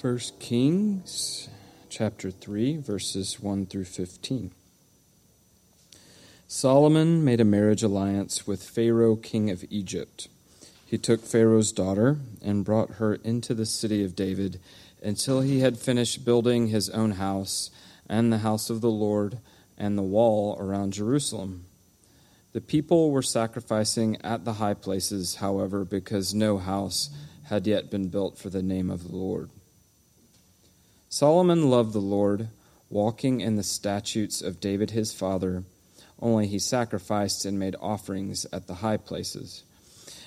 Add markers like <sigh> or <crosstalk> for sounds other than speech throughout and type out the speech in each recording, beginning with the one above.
First Kings chapter 3 verses 1 through 15. Solomon made a marriage alliance with Pharaoh king of Egypt. He took Pharaoh's daughter and brought her into the city of David until he had finished building his own house and the house of the Lord and the wall around Jerusalem. The people were sacrificing at the high places, however, because no house had yet been built for the name of the Lord. Solomon loved the Lord, walking in the statutes of David his father, only he sacrificed and made offerings at the high places.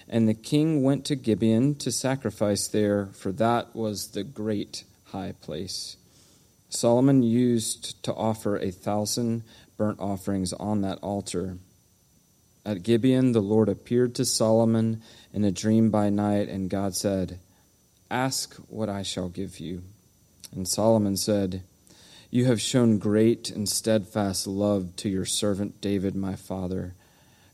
And the king went to Gibeon to sacrifice there, for that was the great high place. Solomon used to offer a thousand burnt offerings on that altar. At Gibeon, the Lord appeared to Solomon in a dream by night, and God said, Ask what I shall give you. And Solomon said, You have shown great and steadfast love to your servant David, my father,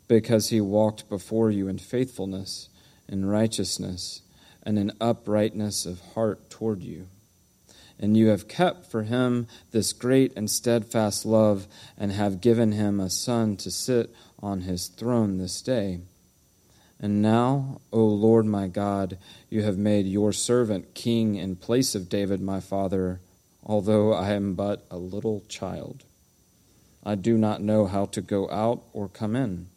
because he walked before you in faithfulness, in righteousness, and in uprightness of heart toward you. And you have kept for him this great and steadfast love, and have given him a son to sit on his throne this day. And now, O Lord my God, you have made your servant king in place of David my father, although I am but a little child. I do not know how to go out or come in.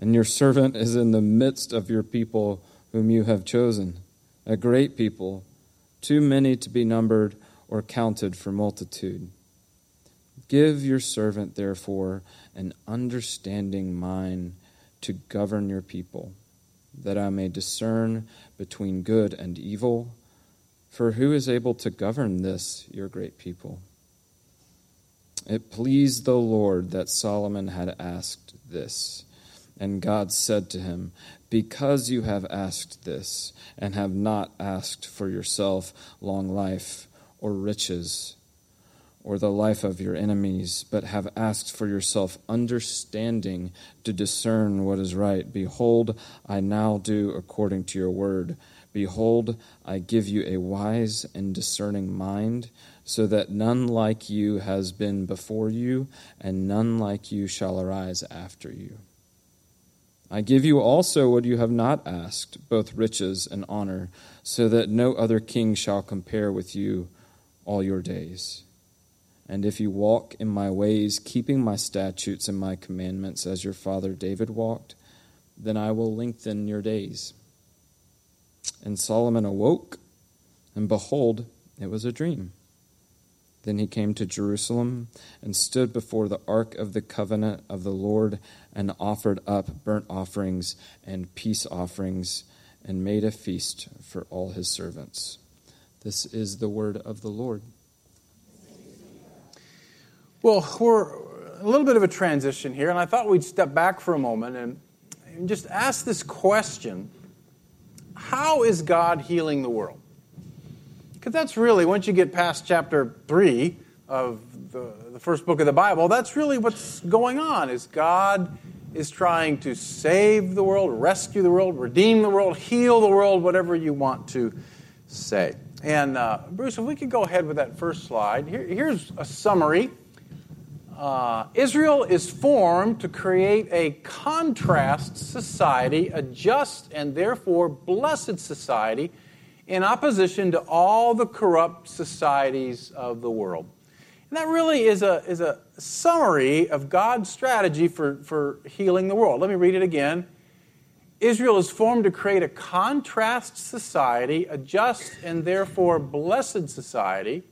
And your servant is in the midst of your people whom you have chosen, a great people, too many to be numbered or counted for multitude. Give your servant, therefore, an understanding mind to govern your people that I may discern between good and evil. For who is able to govern this, your great people? It pleased the Lord that Solomon had asked this. And God said to him, Because you have asked this, and have not asked for yourself long life or riches, or the life of your enemies, but have asked for yourself understanding to discern what is right. Behold, I now do according to your word. Behold, I give you a wise and discerning mind, so that none like you has been before you, and none like you shall arise after you. I give you also what you have not asked, both riches and honor, so that no other king shall compare with you all your days. And if you walk in my ways, keeping my statutes and my commandments as your father David walked, then I will lengthen your days. And Solomon awoke, and behold, it was a dream. Then he came to Jerusalem and stood before the ark of the covenant of the Lord and offered up burnt offerings and peace offerings and made a feast for all his servants. This is the word of the Lord. Well, we're a little bit of a transition here, and I thought we'd step back for a moment and, and just ask this question How is God healing the world? Because that's really, once you get past chapter 3 of the, the first book of the Bible, that's really what's going on, is God is trying to save the world, rescue the world, redeem the world, heal the world, whatever you want to say. And uh, Bruce, if we could go ahead with that first slide. Here, here's a summary uh, Israel is formed to create a contrast society, a just and therefore blessed society, in opposition to all the corrupt societies of the world. And that really is a, is a summary of God's strategy for, for healing the world. Let me read it again. Israel is formed to create a contrast society, a just and therefore blessed society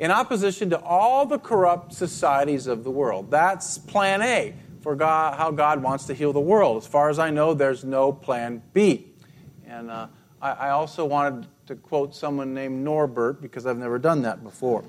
in opposition to all the corrupt societies of the world. That's plan A for God, how God wants to heal the world. As far as I know, there's no plan B. And uh, I, I, also wanted to quote someone named Norbert because I've never done that before.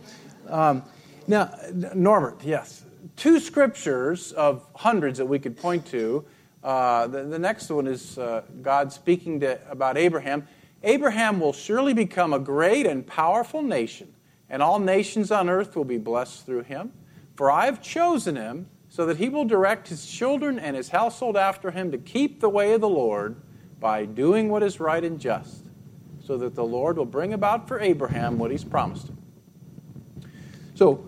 Um, now, Norbert, yes. Two scriptures of hundreds that we could point to. Uh, the, the, next one is uh, God speaking to, about Abraham. Abraham will surely become a great and powerful nation and all nations on earth will be blessed through him. For I have chosen him so that he will direct his children and his household after him to keep the way of the Lord by doing what is right and just. so that the Lord will bring about for Abraham what he's promised him. So,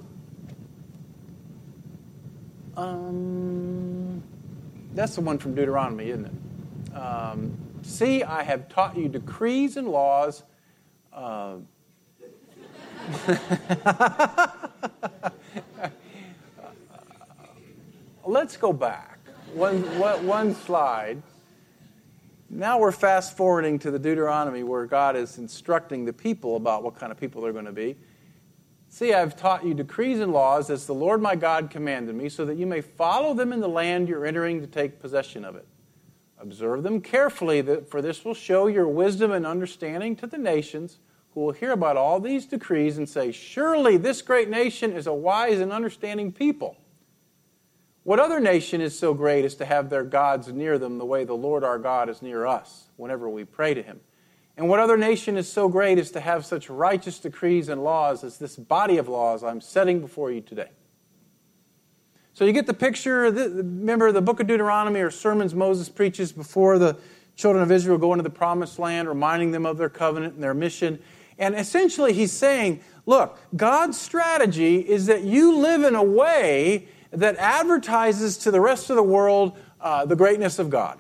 um, that's the one from Deuteronomy, isn't it? Um, See, I have taught you decrees and laws. Uh, <laughs> let's go back one, one slide. Now we're fast forwarding to the Deuteronomy where God is instructing the people about what kind of people they're going to be. See, I've taught you decrees and laws as the Lord my God commanded me, so that you may follow them in the land you're entering to take possession of it. Observe them carefully, for this will show your wisdom and understanding to the nations who will hear about all these decrees and say, Surely this great nation is a wise and understanding people. What other nation is so great as to have their gods near them the way the Lord our God is near us whenever we pray to him? And what other nation is so great as to have such righteous decrees and laws as this body of laws I'm setting before you today? So you get the picture. Remember the book of Deuteronomy or sermons Moses preaches before the children of Israel go into the promised land, reminding them of their covenant and their mission. And essentially, he's saying, look, God's strategy is that you live in a way that advertises to the rest of the world uh, the greatness of God.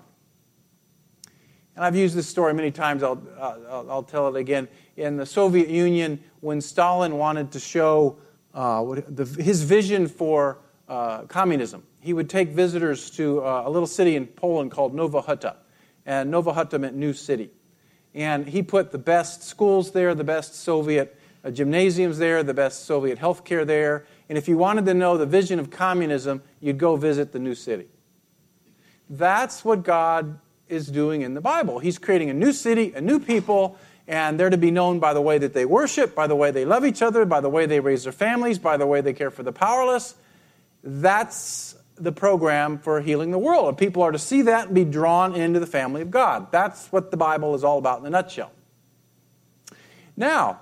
And I've used this story many times, I'll, uh, I'll tell it again. In the Soviet Union, when Stalin wanted to show uh, the, his vision for uh, communism, he would take visitors to uh, a little city in Poland called Nowa Huta. And Nowa Huta meant new city. And he put the best schools there, the best Soviet uh, gymnasiums there, the best Soviet healthcare there. And if you wanted to know the vision of communism, you'd go visit the new city. That's what God is doing in the Bible. He's creating a new city, a new people, and they're to be known by the way that they worship, by the way they love each other, by the way they raise their families, by the way they care for the powerless. That's the program for healing the world. And people are to see that and be drawn into the family of God. That's what the Bible is all about in a nutshell. Now,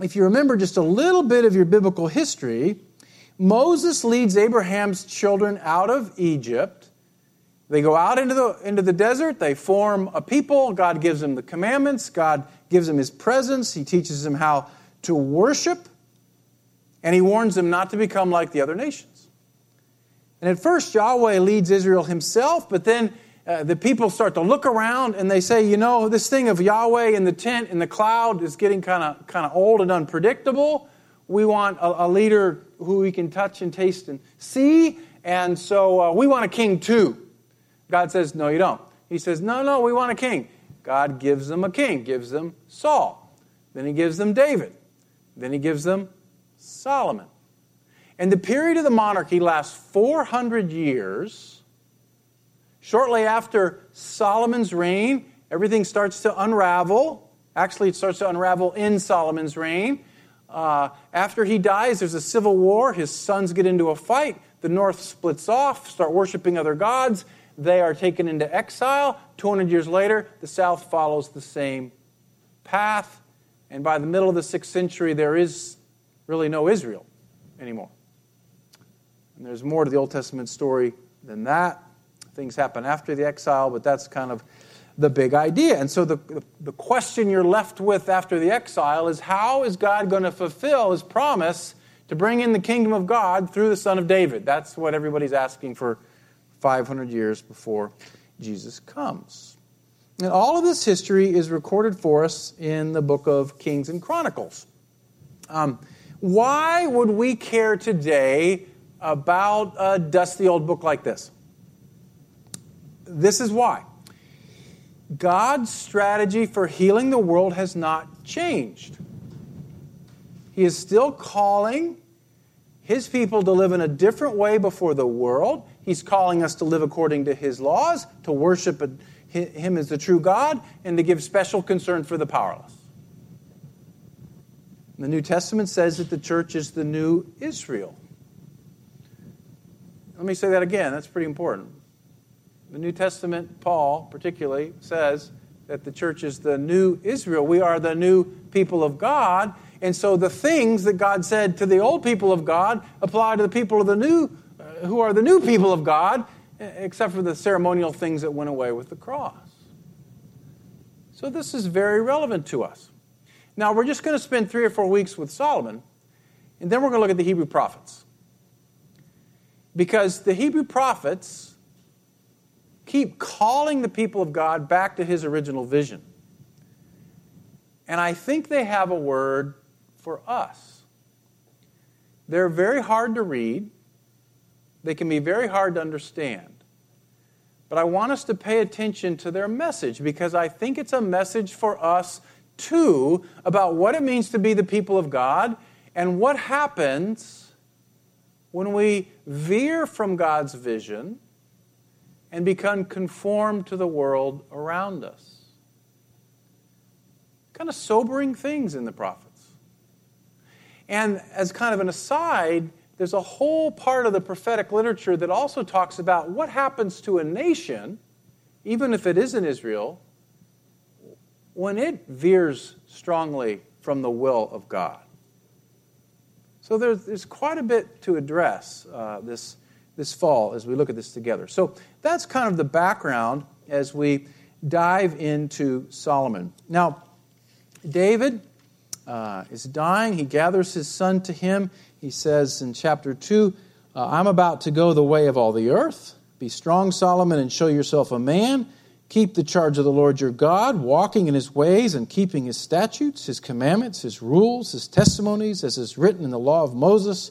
if you remember just a little bit of your biblical history, Moses leads Abraham's children out of Egypt. They go out into the, into the desert, they form a people. God gives them the commandments, God gives them his presence, he teaches them how to worship, and he warns them not to become like the other nations. And at first, Yahweh leads Israel himself, but then uh, the people start to look around and they say, you know, this thing of Yahweh in the tent in the cloud is getting kind of kind of old and unpredictable. We want a, a, leader who we can touch and taste and see, and so uh, we want a king too. God says, no, you don't. He says, no, no, we want a king. God gives them a king, gives them Saul. Then he gives them David. Then he gives them Solomon. And the period of the monarchy lasts 400 years Shortly after Solomon's reign, everything starts to unravel. Actually, it starts to unravel in Solomon's reign. Uh, after he dies, there's a civil war. His sons get into a fight. The north splits off, start worshiping other gods. They are taken into exile. 200 years later, the south follows the same path. And by the middle of the sixth century, there is really no Israel anymore. And there's more to the Old Testament story than that. Things happen after the exile, but that's kind of the big idea. And so the, the question you're left with after the exile is how is God going to fulfill his promise to bring in the kingdom of God through the Son of David? That's what everybody's asking for 500 years before Jesus comes. And all of this history is recorded for us in the book of Kings and Chronicles. Um, why would we care today about a dusty old book like this? This is why. God's strategy for healing the world has not changed. He is still calling his people to live in a different way before the world. He's calling us to live according to his laws, to worship him as the true God, and to give special concern for the powerless. The New Testament says that the church is the new Israel. Let me say that again, that's pretty important. The New Testament, Paul particularly, says that the church is the new Israel. We are the new people of God. And so the things that God said to the old people of God apply to the people of the new, uh, who are the new people of God, except for the ceremonial things that went away with the cross. So this is very relevant to us. Now, we're just going to spend three or four weeks with Solomon, and then we're going to look at the Hebrew prophets. Because the Hebrew prophets keep calling the people of God back to his original vision. And I think they have a word for us. They're very hard to read, they can be very hard to understand. But I want us to pay attention to their message because I think it's a message for us too about what it means to be the people of God and what happens when we veer from God's vision and become conformed to the world around us. Kind of sobering things in the prophets. And as kind of an aside, there's a whole part of the prophetic literature that also talks about what happens to a nation, even if it isn't Israel, when it veers strongly from the will of God. So there's, there's quite a bit to address uh, this, this fall as we look at this together. So that's kind of the background as we dive into Solomon. Now, David uh, is dying. He gathers his son to him. He says in chapter 2, uh, I'm about to go the way of all the earth. Be strong, Solomon, and show yourself a man. Keep the charge of the Lord your God, walking in his ways and keeping his statutes, his commandments, his rules, his testimonies, as is written in the law of Moses,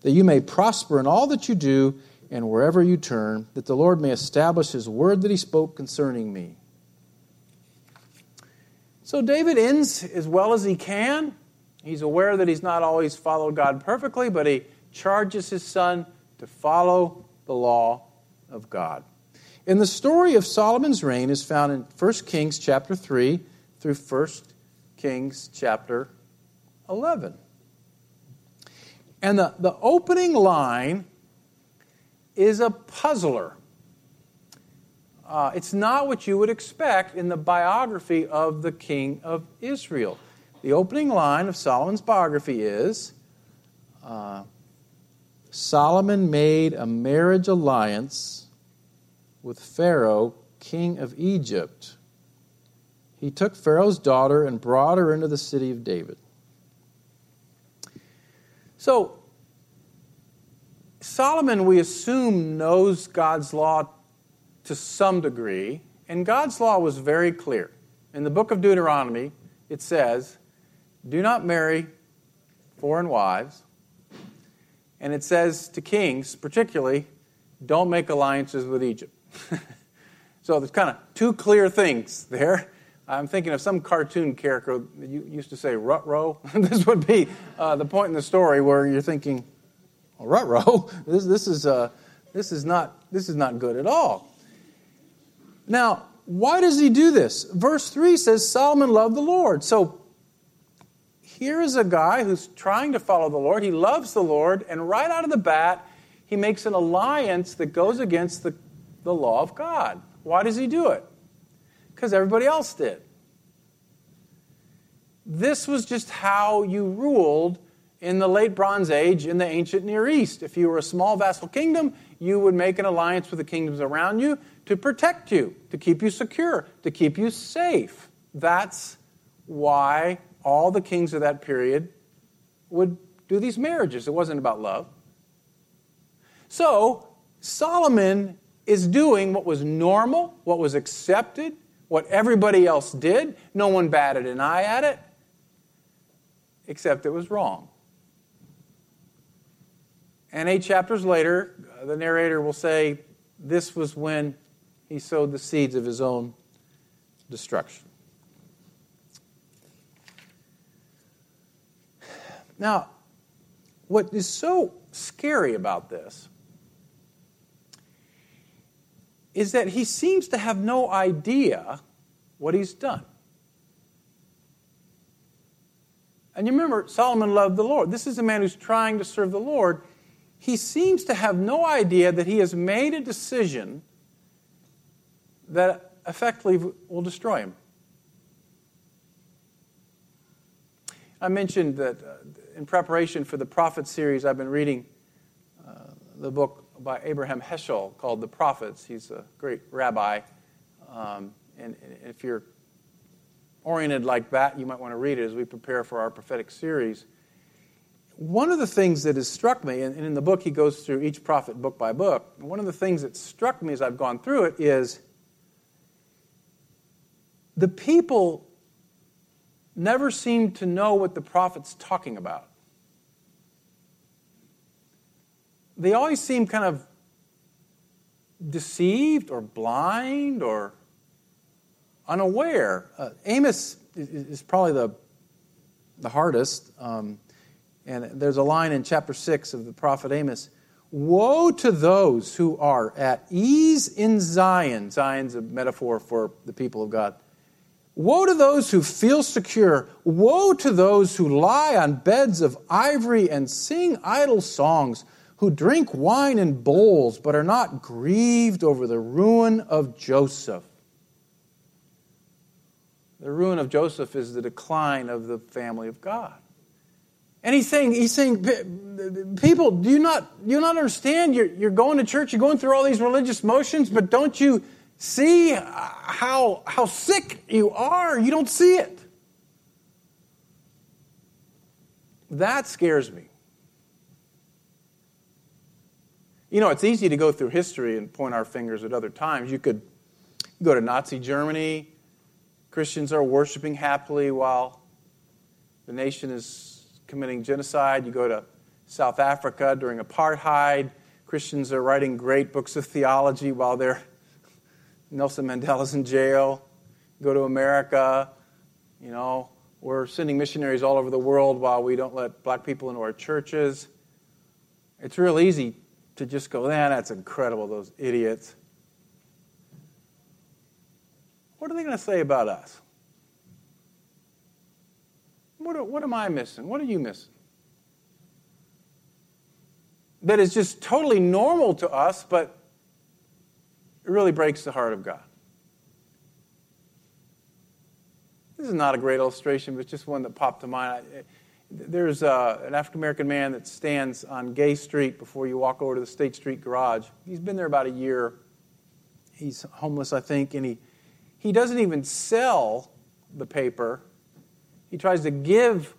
that you may prosper in all that you do and wherever you turn, that the Lord may establish his word that he spoke concerning me. So David ends as well as he can. He's aware that he's not always followed God perfectly, but he charges his son to follow the law of God. And the story of Solomon's reign is found in 1 Kings chapter 3 through 1 Kings chapter 11. And the, the opening line is a puzzler. Uh, it's not what you would expect in the biography of the king of Israel. The opening line of Solomon's biography is uh, Solomon made a marriage alliance with Pharaoh, king of Egypt. He took Pharaoh's daughter and brought her into the city of David. So, Solomon, we assume, knows God's law to some degree, and God's law was very clear. In the book of Deuteronomy, it says, Do not marry foreign wives. And it says to kings, particularly, don't make alliances with Egypt. <laughs> so there's kind of two clear things there. I'm thinking of some cartoon character that you used to say rut row. <laughs> this would be uh, the point in the story where you're thinking, well, rut row. <laughs> This, this is uh, this is not this is not good at all. Now, why does he do this? Verse 3 says Solomon loved the Lord. So here is a guy who's trying to follow the Lord. He loves the Lord, and right out of the bat, he makes an alliance that goes against the, the law of God. Why does he do it? Because everybody else did. This was just how you ruled in the late Bronze Age in the ancient Near East. If you were a small vassal kingdom, you would make an alliance with the kingdoms around you to protect you, to keep you secure, to keep you safe. That's why all the kings of that period would do these marriages. It wasn't about love. So, Solomon is doing what was normal, what was accepted, what everybody else did. No one batted an eye at it, except it was wrong. And eight chapters later, uh, the narrator will say, This was when he sowed the seeds of his own destruction. Now, what is so scary about this is that he seems to have no idea what he's done. And you remember, Solomon loved the Lord. This is a man who's trying to serve the Lord he seems to have no idea that he has made a decision that effectively will destroy him. I mentioned that uh, in preparation for the Prophet series, I've been reading uh, the book by Abraham Heschel called The Prophets. He's a great rabbi. Um, and, and if you're oriented like that, you might want to read it as we prepare for our prophetic series. One of the things that has struck me, and in the book he goes through each prophet book by book, one of the things that struck me as I've gone through it is the people never seem to know what the prophet's talking about. They always seem kind of deceived or blind or unaware. Uh, Amos is, probably the, the hardest. Um, and there's a line in chapter 6 of the prophet Amos Woe to those who are at ease in Zion. Zion's a metaphor for the people of God. Woe to those who feel secure. Woe to those who lie on beds of ivory and sing idle songs, who drink wine in bowls but are not grieved over the ruin of Joseph. The ruin of Joseph is the decline of the family of God. And he's saying, he's saying, people, do you not, do you not understand? You're, you're going to church, you're going through all these religious motions, but don't you see how, how sick you are? You don't see it. That scares me. You know, it's easy to go through history and point our fingers at other times. You could go to Nazi Germany, Christians are worshiping happily while the nation is committing genocide. You go to South Africa during apartheid. Christians are writing great books of theology while they're <laughs> Nelson Mandela's in jail. Go to America, you know, we're sending missionaries all over the world while we don't let black people into our churches. It's real easy to just go, man, that's incredible, those idiots. What are they going to say about us? What, what am I missing? What are you missing? That is just totally normal to us, but it really breaks the heart of God. This is not a great illustration, but just one that popped to mind. There's uh, an African American man that stands on Gay Street before you walk over to the State Street garage. He's been there about a year. He's homeless, I think, and he he doesn't even sell the paper. He tries to give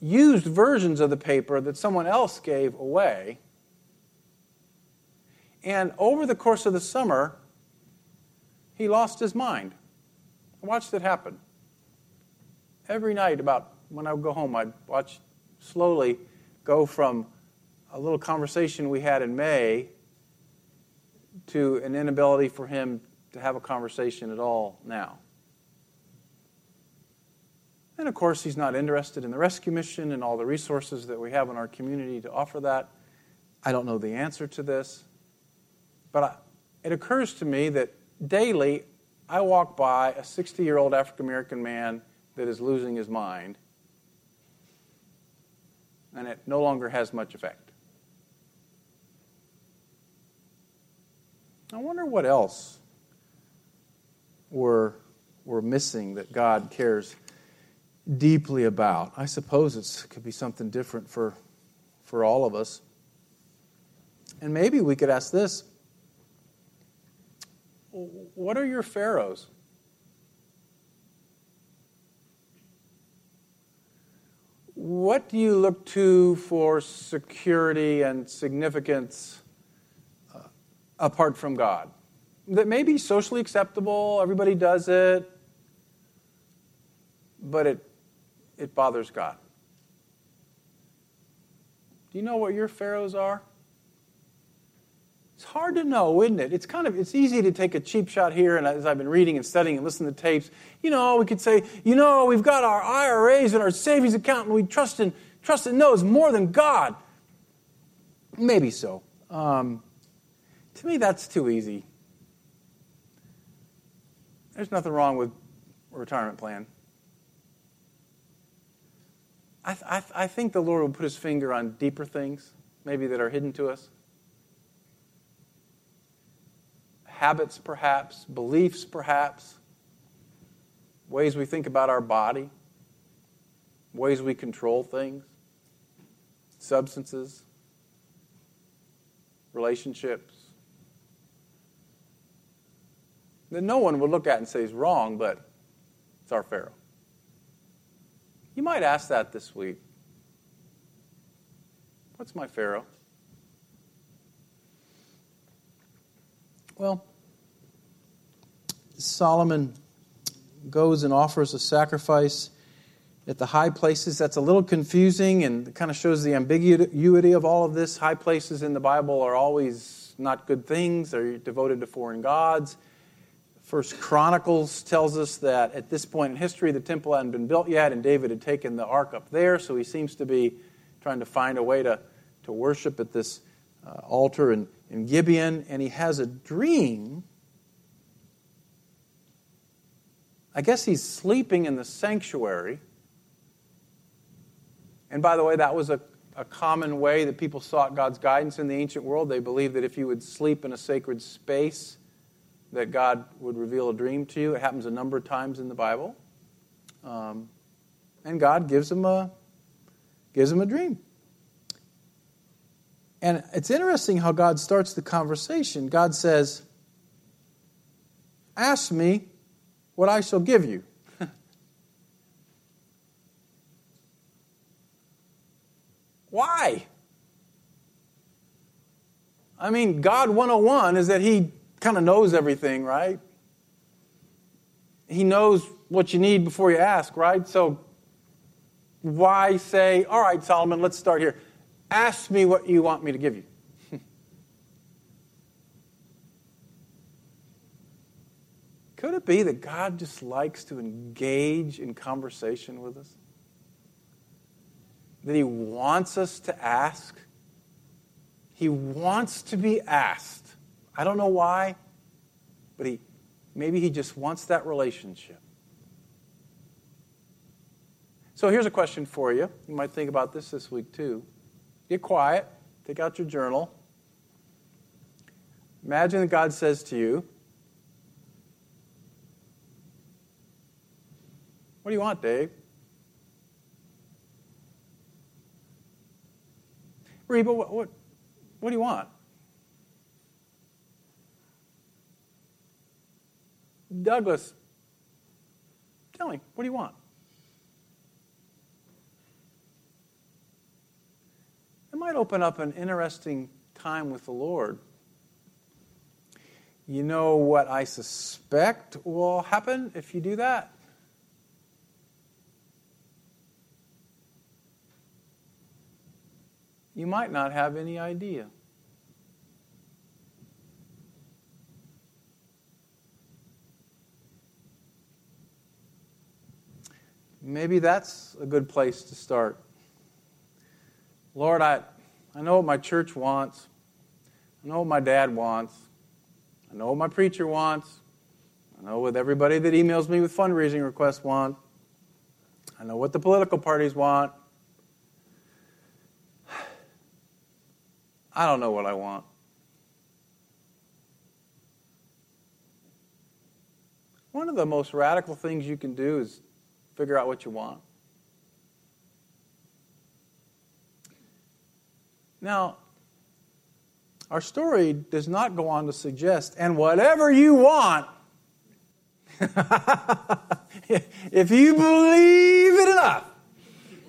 used versions of the paper that someone else gave away. And over the course of the summer, he lost his mind. I watched it happen. Every night, about when I would go home, I'd watch slowly go from a little conversation we had in May to an inability for him to have a conversation at all now. And of course, he's not interested in the rescue mission and all the resources that we have in our community to offer that. I don't know the answer to this. But I, it occurs to me that daily I walk by a 60 year old African American man that is losing his mind, and it no longer has much effect. I wonder what else we're, we're missing that God cares deeply about. I suppose it could be something different for, for all of us. And maybe we could ask this What are your pharaohs? What do you look to for security and significance uh, apart from God? that may be socially acceptable, everybody does it, but it, it bothers God. Do you know what your pharaohs are? It's hard to know, isn't it? It's kind of it's easy to take a cheap shot here, and as I've been reading and studying and listening to tapes, you know, we could say, you know, we've got our IRAs and our savings account, and we trust in trust in those more than God. Maybe so. Um, to me, that's too easy. There's nothing wrong with a retirement plan. I, th- I, th- I think the Lord will put his finger on deeper things, maybe that are hidden to us. Habits, perhaps, beliefs, perhaps, ways we think about our body, ways we control things, substances, relationships that no one would look at and say is wrong, but It's our Pharaoh. You might ask that this week. What's my Pharaoh? Well, Solomon goes and offers a sacrifice at the high places. That's a little confusing and kind of shows the ambiguity of all of this. High places in the Bible are always not good things, they're devoted to foreign gods. First Chronicles tells us that at this point in history, the temple hadn't been built yet, and David had taken the ark up there, so he seems to be trying to find a way to, to worship at this uh, altar in, in Gibeon, and he has a dream. I guess he's sleeping in the sanctuary. And by the way, that was a, a common way that people sought God's guidance in the ancient world. They believed that if you would sleep in a sacred space, that God would reveal a dream to you. It happens a number of times in the Bible. Um, and God gives him a gives him a dream. And it's interesting how God starts the conversation. God says, Ask me what I shall give you. <laughs> Why? I mean, God 101 is that He kind of knows everything, right? He knows what you need before you ask, right? So why say, all right, Solomon, let's start here. Ask me what you want me to give you. <laughs> Could it be that God just likes to engage in conversation with us? That He wants us to ask? He wants to be asked. I don't know why, but he maybe he just wants that relationship. So here's a question for you. You might think about this this week too. Get quiet, take out your journal. Imagine that God says to you, What do you want, Dave? Reba, what, what, what do you want? Douglas, tell me, what do you want? It might open up an interesting time with the Lord. You know what I suspect will happen if you do that? You might not have any idea. Maybe that's a good place to start. Lord, I, I know what my church wants. I know what my dad wants. I know what my preacher wants. I know what everybody that emails me with fundraising requests want. I know what the political parties want. I don't know what I want. One of the most radical things you can do is figure out what you want. Now, our story does not go on to suggest, and whatever you want, <laughs> if you believe it enough,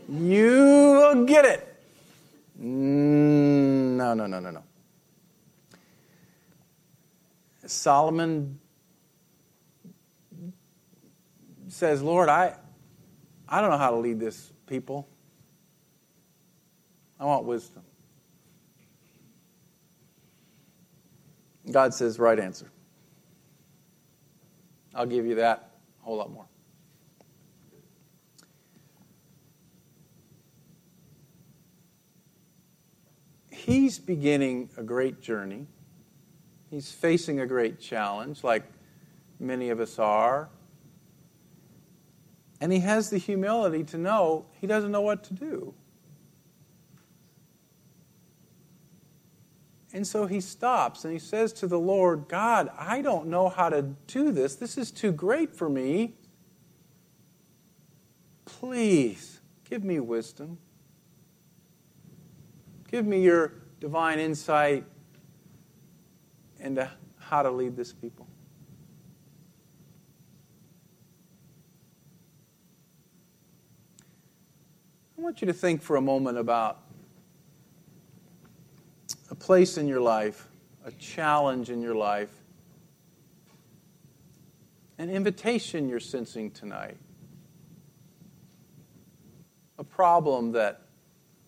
you will get it. No, no, no, no, no. Solomon says, Lord, I, I don't know how to lead this people. I want wisdom. God says, right answer. I'll give you that, a whole lot more. He's beginning a great journey. He's facing a great challenge, like many of us are. And he has the humility to know he doesn't know what to do. And so he stops and he says to the Lord, God, I don't know how to do this. This is too great for me. Please give me wisdom. Give me your divine insight into uh, how to lead this people. I want you to think for a moment about place in your life, a challenge in your life, an invitation you're sensing tonight, a problem that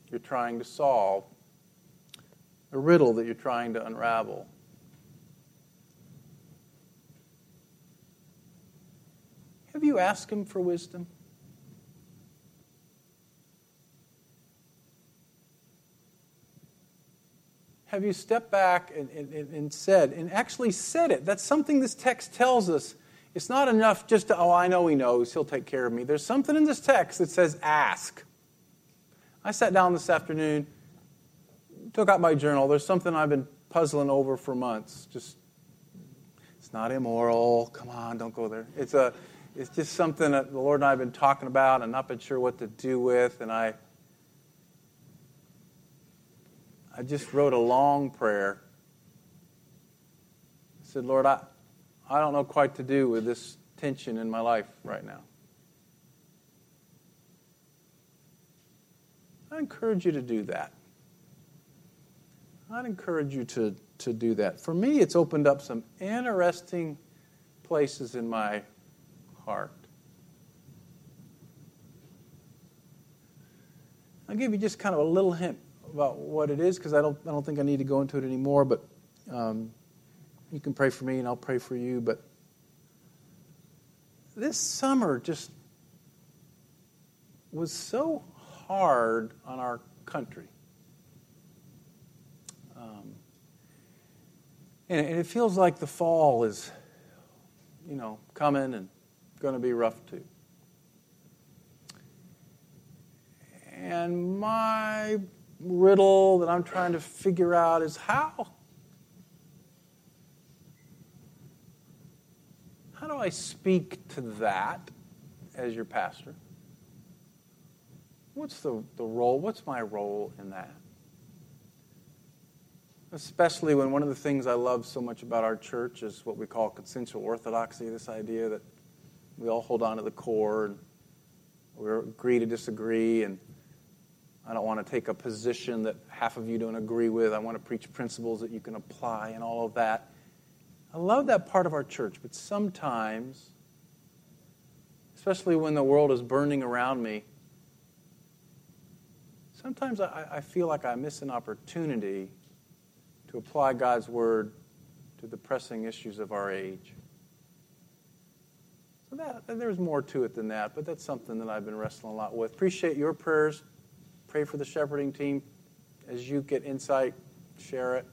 you're trying to solve, a riddle that you're trying to unravel. Have you asked Him for wisdom? Have you stepped back and, and, and, said, and actually said it? That's something this text tells us. It's not enough just to, oh, I know He knows, He'll take care of me. There's something in this text that says, ask. I sat down this afternoon, took out my journal. There's something I've been puzzling over for months. Just, it's not immoral. Come on, don't go there. It's a, it's just something that the Lord and I have been talking about and not been sure what to do with. And I, I just wrote a long prayer. I said, Lord, I, I don't know quite to do with this tension in my life right now. I encourage you to do that. I'd encourage you to, to do that. For me, it's opened up some interesting places in my heart. I'll give you just kind of a little hint about what it is because I don't, I don't think I need to go into it anymore, but um, you can pray for me and I'll pray for you. But this summer just was so hard on our country. Um, and, and it feels like the fall is, you know, coming and going to be rough too. And my riddle that I'm trying to figure out is how? How do I speak to that as your pastor? What's the, the role? What's my role in that? Especially when one of the things I love so much about our church is what we call consensual orthodoxy this idea that we all hold on to the core and we agree to disagree and I don't want to take a position that half of you don't agree with. I want to preach principles that you can apply and all of that. I love that part of our church, but sometimes, especially when the world is burning around me, sometimes I, I feel like I miss an opportunity to apply God's word to the pressing issues of our age. So that, there's more to it than that, but that's something that I've been wrestling a lot with. Appreciate your prayers. Pray for the shepherding team. As you get insight, share it.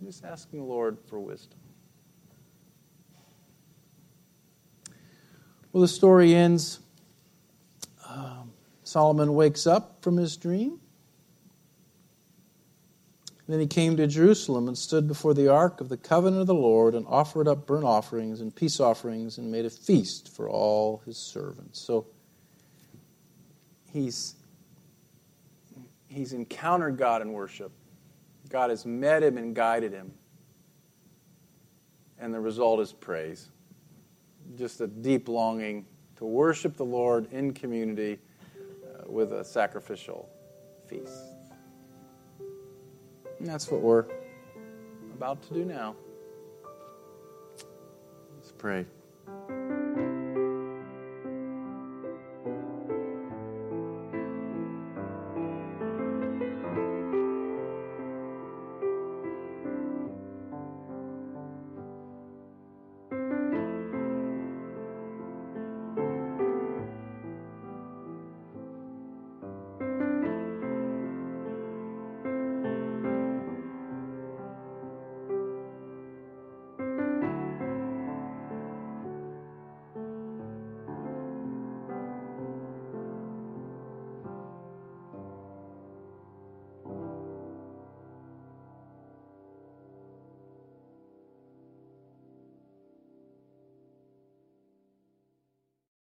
I'm just asking the Lord for wisdom. Well, the story ends. Um, Solomon wakes up from his dream. Then he came to Jerusalem and stood before the ark of the covenant of the Lord and offered up burnt offerings and peace offerings and made a feast for all his servants. So he's, he's encountered God in worship. God has met him and guided him. And the result is praise. Just a deep longing to worship the Lord in community uh, with a sacrificial feast. And that's what we're about to do now. Let's pray.